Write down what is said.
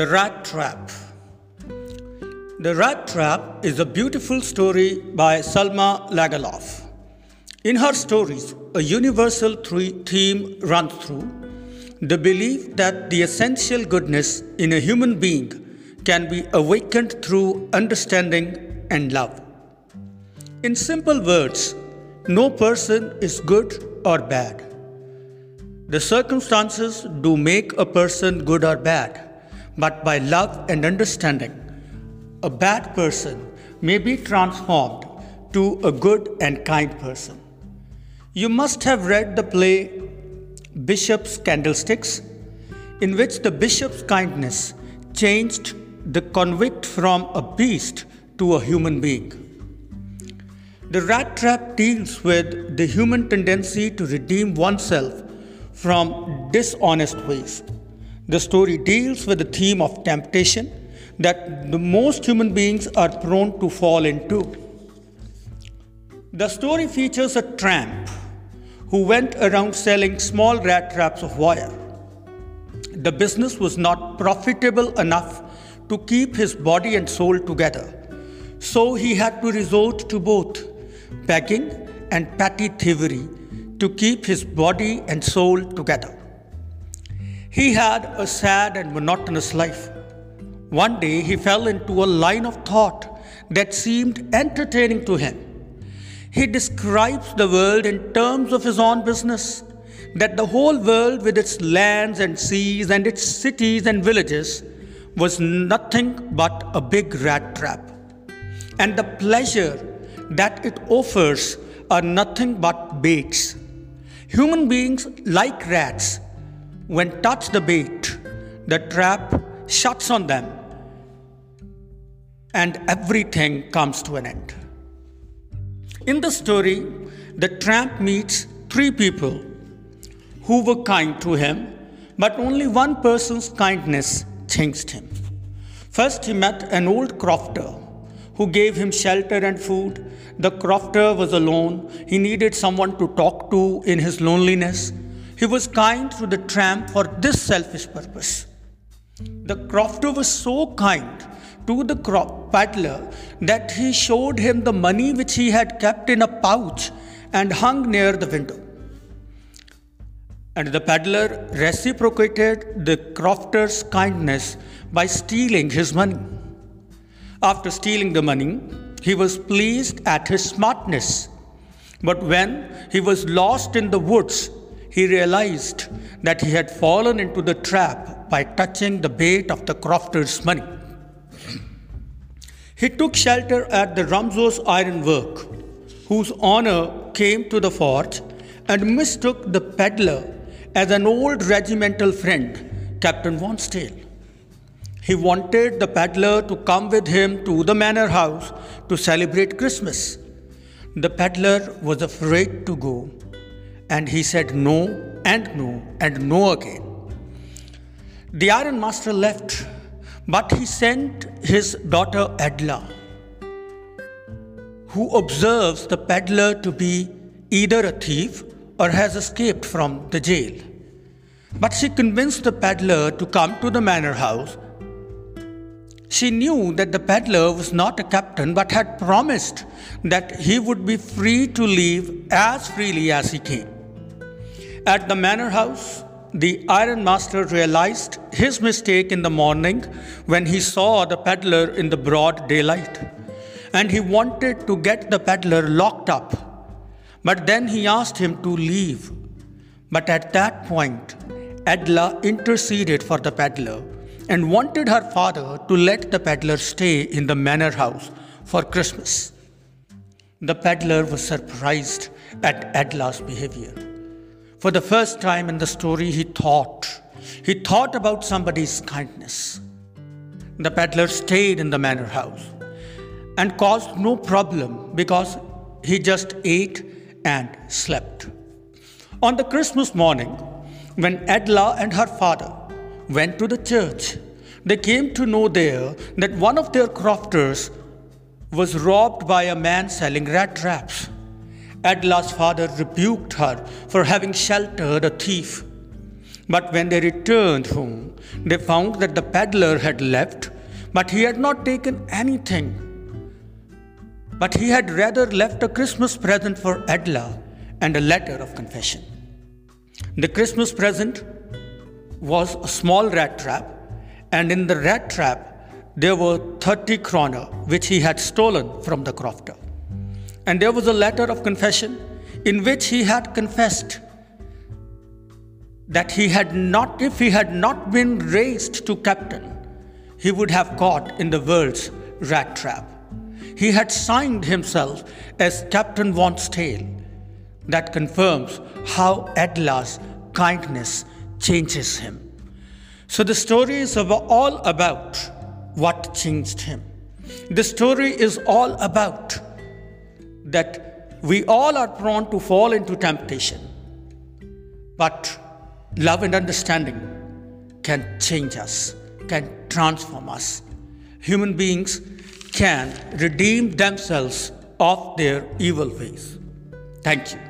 The Rat Trap. The Rat Trap is a beautiful story by Selma Lagerlof. In her stories, a universal theme runs through the belief that the essential goodness in a human being can be awakened through understanding and love. In simple words, no person is good or bad. The circumstances do make a person good or bad but by love and understanding, a bad person may be transformed to a good and kind person. You must have read the play Bishop's Candlesticks, in which the bishop's kindness changed the convict from a beast to a human being. The rat trap deals with the human tendency to redeem oneself from dishonest ways. The story deals with the theme of temptation that the most human beings are prone to fall into. The story features a tramp who went around selling small rat traps of wire. The business was not profitable enough to keep his body and soul together, so he had to resort to both begging and petty thievery to keep his body and soul together. He had a sad and monotonous life. One day he fell into a line of thought that seemed entertaining to him. He describes the world in terms of his own business that the whole world, with its lands and seas and its cities and villages, was nothing but a big rat trap. And the pleasure that it offers are nothing but baits. Human beings, like rats, when touch the bait, the trap shuts on them and everything comes to an end. In the story, the tramp meets three people who were kind to him, but only one person's kindness changed him. First, he met an old crofter who gave him shelter and food. The crofter was alone. He needed someone to talk to in his loneliness. He was kind to the tramp for this selfish purpose. The crofter was so kind to the peddler that he showed him the money which he had kept in a pouch and hung near the window. And the peddler reciprocated the crofter's kindness by stealing his money. After stealing the money, he was pleased at his smartness. But when he was lost in the woods, he realized that he had fallen into the trap by touching the bait of the crofter's money. He took shelter at the Ramsjo Iron Work, whose owner came to the forge and mistook the peddler as an old regimental friend, Captain Von Stahle. He wanted the peddler to come with him to the manor house to celebrate Christmas. The peddler was afraid to go and he said no and no and no again. The iron master left, but he sent his daughter Edla, who observes the peddler to be either a thief or has escaped from the jail. But she convinced the peddler to come to the manor house. She knew that the peddler was not a captain but had promised that he would be free to leave as freely as he came. At the manor house, the iron master realized his mistake in the morning when he saw the peddler in the broad daylight. And he wanted to get the peddler locked up. But then he asked him to leave. But at that point, Edla interceded for the peddler and wanted her father to let the peddler stay in the manor house for Christmas. The peddler was surprised at Edla's behavior. For the first time in the story, he thought. He thought about somebody's kindness. The peddler stayed in the manor house and caused no problem because he just ate and slept. On the Christmas morning, when Edla and her father went to the church, they came to know there that one of their crofters was robbed by a man selling rat traps. Edla's father rebuked her for having sheltered a thief. But when they returned home, they found that the peddler had left, but he had not taken anything. But he had rather left a Christmas present for Edla and a letter of confession. The Christmas present was a small rat trap, and in the rat trap, there were 30 kroner which he had stolen from the crofter. And there was a letter of confession in which he had confessed that he had not, if he had not been raised to captain, he would have caught in the world's rat trap. He had signed himself as Captain Von Stahle. That confirms how Edla's kindness changes him. So the story is all about what changed him. The story is all about that we all are prone to fall into temptation, but love and understanding can change us, can transform us. Human beings can redeem themselves of their evil ways. Thank you.